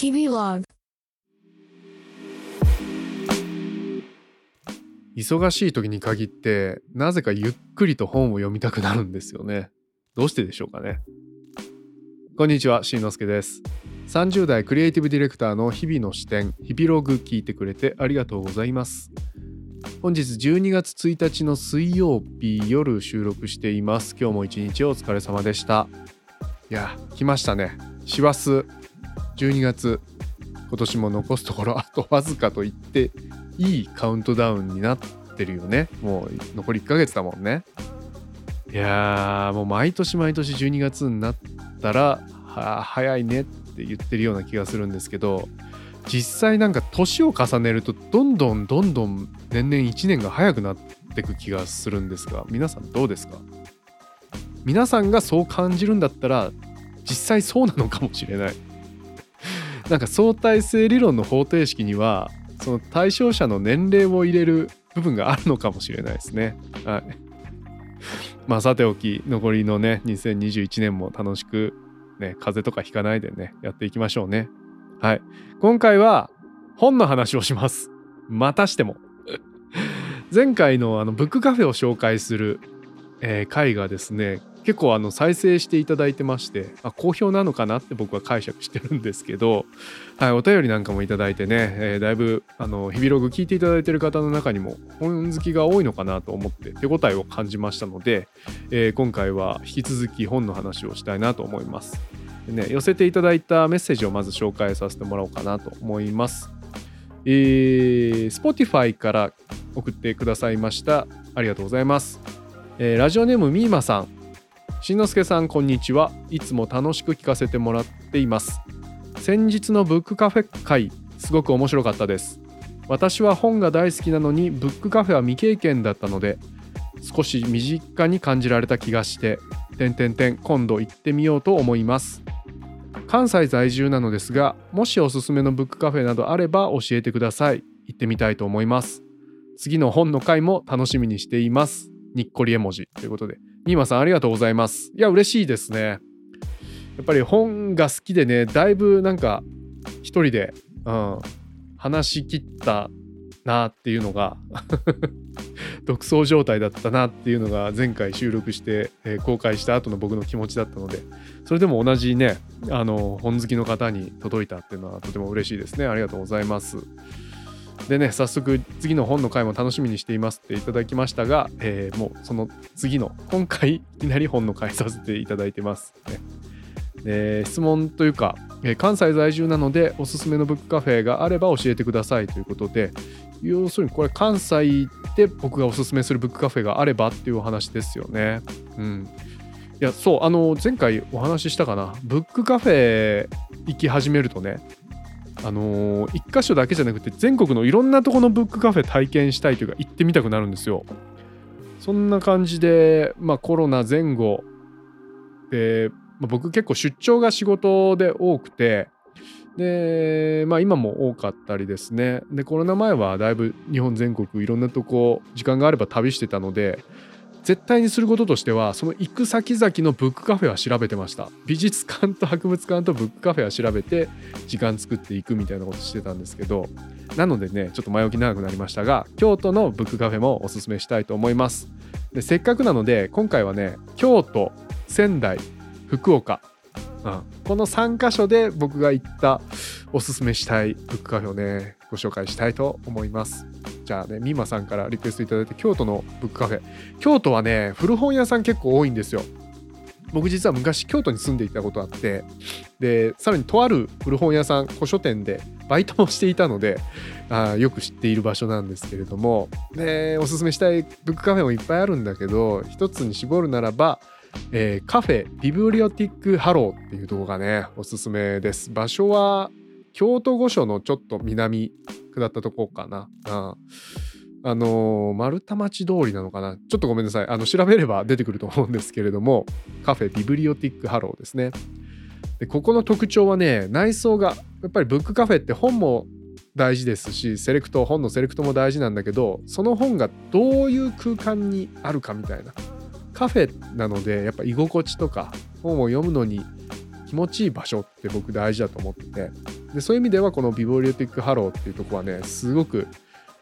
日々ログ忙しい時に限ってなぜかゆっくりと本を読みたくなるんですよね。どうしてでしょうかね。こんにちはしんのすけです。30代クリエイティブディレクターの日々の視点日々ログ聞いてくれてありがとうございます。本日12月1日の水曜日夜収録しています。今日も一日お疲れ様でした。いや来ましたね。師走。12月今年も残すところ あとわずかと言っていいカウントダウンになってるよね。もう残り1ヶ月だもんね。いやーもう毎年毎年12月になったら早いねって言ってるような気がするんですけど実際なんか年を重ねるとどんどんどんどん年々1年が早くなってく気がするんですが皆さんどうですか？皆さんがそう感じるんだったら実際そうなのかもしれない。なんか相対性理論の方程式にはその対象者の年齢を入れる部分があるのかもしれないですね。はい。まあさておき残りのね2021年も楽しくね風邪とかひかないでねやっていきましょうね。はい。今回は本の話をします。またしても。前回のあのブックカフェを紹介する、えー回がですね結構あの再生していただいてましてあ好評なのかなって僕は解釈してるんですけど、はい、お便りなんかもいただいてね、えーだいぶあの日々ログ聞いていただいてる方の中にも本好きが多いのかなと思って手応えを感じましたので、えー今回は引き続き本の話をしたいなと思います。でね、寄せていただいたメッセージをまず紹介させてもらおうかなと思います。えー、Spotify から送ってくださいました。ありがとうございます。えーラジオネームみーまさん。しんのすけさん、こんにちは。いつも楽しく聞かせてもらっています。先日のブックカフェ会、すごく面白かったです。私は本が大好きなのに、ブックカフェは未経験だったので、少し身近に感じられた気がして、点々点今度行ってみようと思います。関西在住なのですが、もしおすすめのブックカフェなどあれば教えてください。行ってみたいと思います。次の本の回も楽しみにしています。にっこり絵文字ということで。ミーマさんありがとうございます。いや、嬉しいですね。やっぱり本が好きでね、だいぶなんか一人で、うん、話し切ったなっていうのが 独走状態だったなっていうのが前回収録して、えー公開した後の僕の気持ちだったのでそれでも同じねあの本好きの方に届いたっていうのはとても嬉しいですねありがとうございますでね早速次の本の回も楽しみにしていますっていただきましたが、えーもうその次の今回いきなり本の回させていただいてます、ねで質問というか、えー関西在住なのでおすすめのブックカフェがあれば教えてくださいということで要するにこれ関西で僕がおすすめするブックカフェがあればっていうお話ですよね。うん。いやそうあの前回お話ししたかなブックカフェ行き始めるとねあのー一箇所だけじゃなくて全国のいろんなとこのブックカフェ体験したいというか行ってみたくなるんですよ。そんな感じで、まあ、コロナ前後で、まあ、僕結構出張が仕事で多くてで、まあ、今も多かったりですねでコロナ前はだいぶ日本全国いろんなとこ時間があれば旅してたので絶対にすることとしてはその行く先々のブックカフェは調べてました。美術館と博物館とブックカフェは調べて時間作っていくみたいなことしてたんですけどなのでねちょっと前置き長くなりましたが京都のブックカフェもおすすめしたいと思います。でせっかくなので今回はね京都仙台福岡、うん、この3カ所で僕が行ったおすすめしたいブックカフェをねご紹介したいと思います。じゃあねミーマさんからリクエストいただいて京都のブックカフェ。京都はね古本屋さん結構多いんですよ。僕実は昔京都に住んでいたことあってでさらにとある古本屋さん古書店でバイトもしていたのであよく知っている場所なんですけれどもでおすすめしたいブックカフェもいっぱいあるんだけど一つに絞るならば、えーカフェビブリオティックハローっていうとこがねおすすめです。場所は京都御所のちょっと南下ったとこかな、うんあのー丸太町通りなのかな。ちょっとごめんなさい。あの調べれば出てくると思うんですけれどもカフェビブリオティックハローですね。でここの特徴はね内装がやっぱりブックカフェって本も大事ですしセレクト本のセレクトも大事なんだけどその本がどういう空間にあるかみたいな。カフェなのでやっぱ居心地とか本を読むのに気持ちいい場所って僕大事だと思ってて。でそういう意味ではこのビブリオティックハローっていうとこはねすごく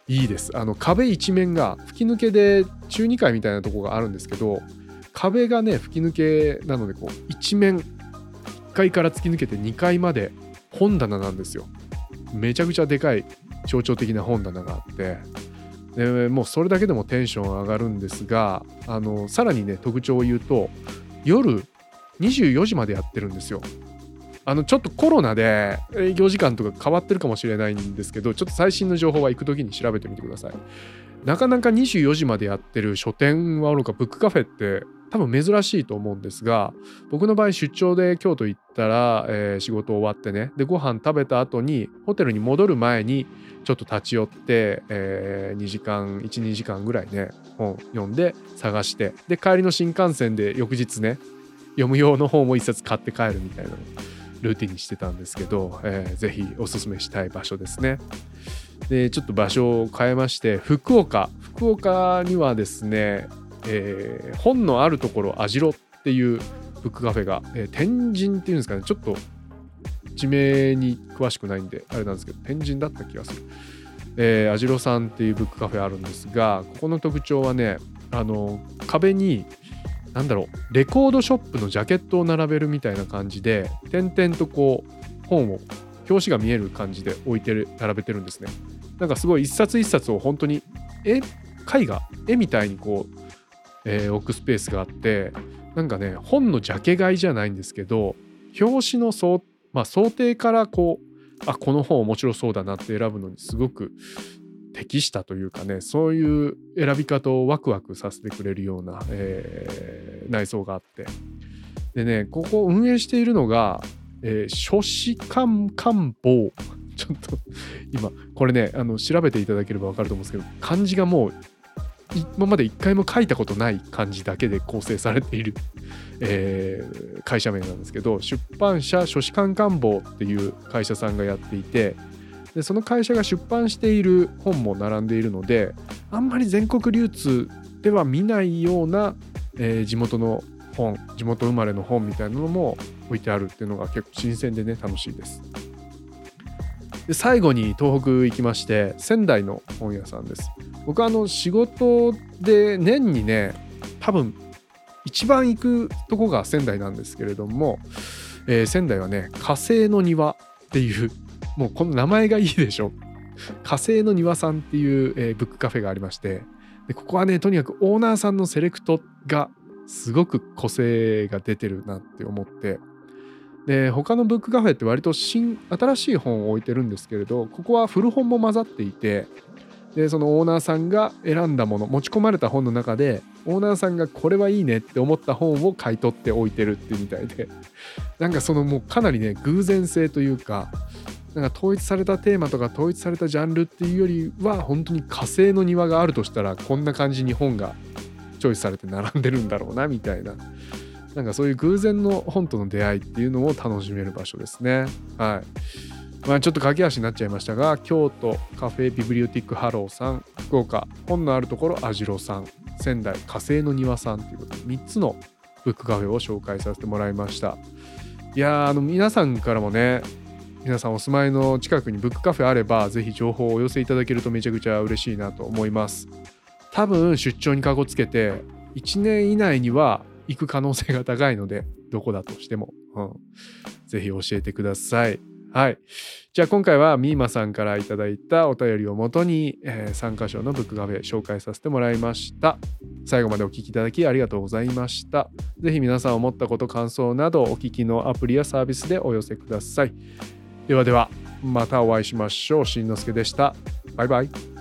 いいです。あの壁一面が吹き抜けで中2階みたいなとこがあるんですけど壁がね吹き抜けなのでこう一面1階から突き抜けて2階まで本棚なんですよ。めちゃくちゃでかい象徴的な本棚があって。でもうそれだけでもテンション上がるんですがあのさらにね特徴を言うと夜24時までやってるんですよ。あのちょっとコロナで営業時間とか変わってるかもしれないんですけどちょっと最新の情報は行く時に調べてみてください。なかなか24時までやってる書店はおろかブックカフェって多分珍しいと思うんですが僕の場合出張で京都行ったら、えー、仕事終わってねでご飯食べた後にホテルに戻る前にちょっと立ち寄って、えー、2時間12時間ぐらいね本読んで探してで帰りの新幹線で翌日ね読む用の本を一冊買って帰るみたいなルーティンにしてたんですけど、えー、ぜひおすすめしたい場所ですね。でちょっと場所を変えまして福岡福岡にはですね、えー、本のあるところ網代っていうブックカフェが、えー、天神っていうんですかねちょっと地名に詳しくないんであれなんですけど天神だった気がする。えー、網代さんっていうブックカフェあるんですがここの特徴はねあの壁になんだろうレコードショップのジャケットを並べるみたいな感じで点々とこう本を表紙が見える感じで置いてる並べてるんですね。なんかすごい一冊一冊を本当に絵絵画絵みたいにこう、えー、置くスペースがあってなんかね本のジャケ買いじゃないんですけど表紙の想,、まあ、想定からこうあこの本面白そうだなって選ぶのにすごく適したというかねそういう選び方をワクワクさせてくれるような、えー、内装があって。でねここ運営しているのが、えー、書士官官房ちょっと今これねあの調べていただければ分かると思うんですけど漢字がもう今まで一回も書いたことない漢字だけで構成されている、えー、会社名なんですけど出版社書士官官房っていう会社さんがやっていてでその会社が出版している本も並んでいるのであんまり全国流通では見ないような、えー、地元の本地元生まれの本みたいなのも置いてあるっていうのが結構新鮮でね楽しいです。で最後に東北行きまして仙台の本屋さんです。僕あの仕事で年にね多分一番行くとこが仙台なんですけれども、えー、仙台はね火星の庭っていうもうこの名前がいいでしょ。火星の庭さんっていう、えー、ブックカフェがありまして。でここはねとにかくオーナーさんのセレクトがすごく個性が出てるなって思って。で他のブックカフェって割と新新しい本を置いてるんですけれどここは古本も混ざっていてでそのオーナーさんが選んだもの持ち込まれた本の中でオーナーさんがこれはいいねって思った本を買い取って置いてるってみたいで。なんかそのもうかなりね偶然性というかなんか統一されたテーマとか統一されたジャンルっていうよりは本当に火星の庭があるとしたらこんな感じに本がチョイスされて並んでるんだろうなみたいな。なんかそういう偶然の本との出会いっていうのを楽しめる場所ですね。はい。まあちょっと駆け足になっちゃいましたが京都カフェビブリオティックハローさん福岡本のあるところ網代さん仙台火星の庭さんということで3つのブックカフェを紹介させてもらいました。いやあの皆さんからもね皆さんお住まいの近くにブックカフェあればぜひ情報をお寄せいただけるとめちゃくちゃ嬉しいなと思います。多分出張にかこつけて1年以内には行く可能性が高いのでどこだとしても、うん、ぜひ教えてください。はい。じゃあ今回はミーマさんから頂いたお便りをもとに、えー、3箇所のブックカフェ紹介させてもらいました。最後までお聴きいただきありがとうございました。ぜひ皆さん思ったこと感想などお聞きのアプリやサービスでお寄せください。ではではまたお会いしましょう。しんのすけでした。バイバイ。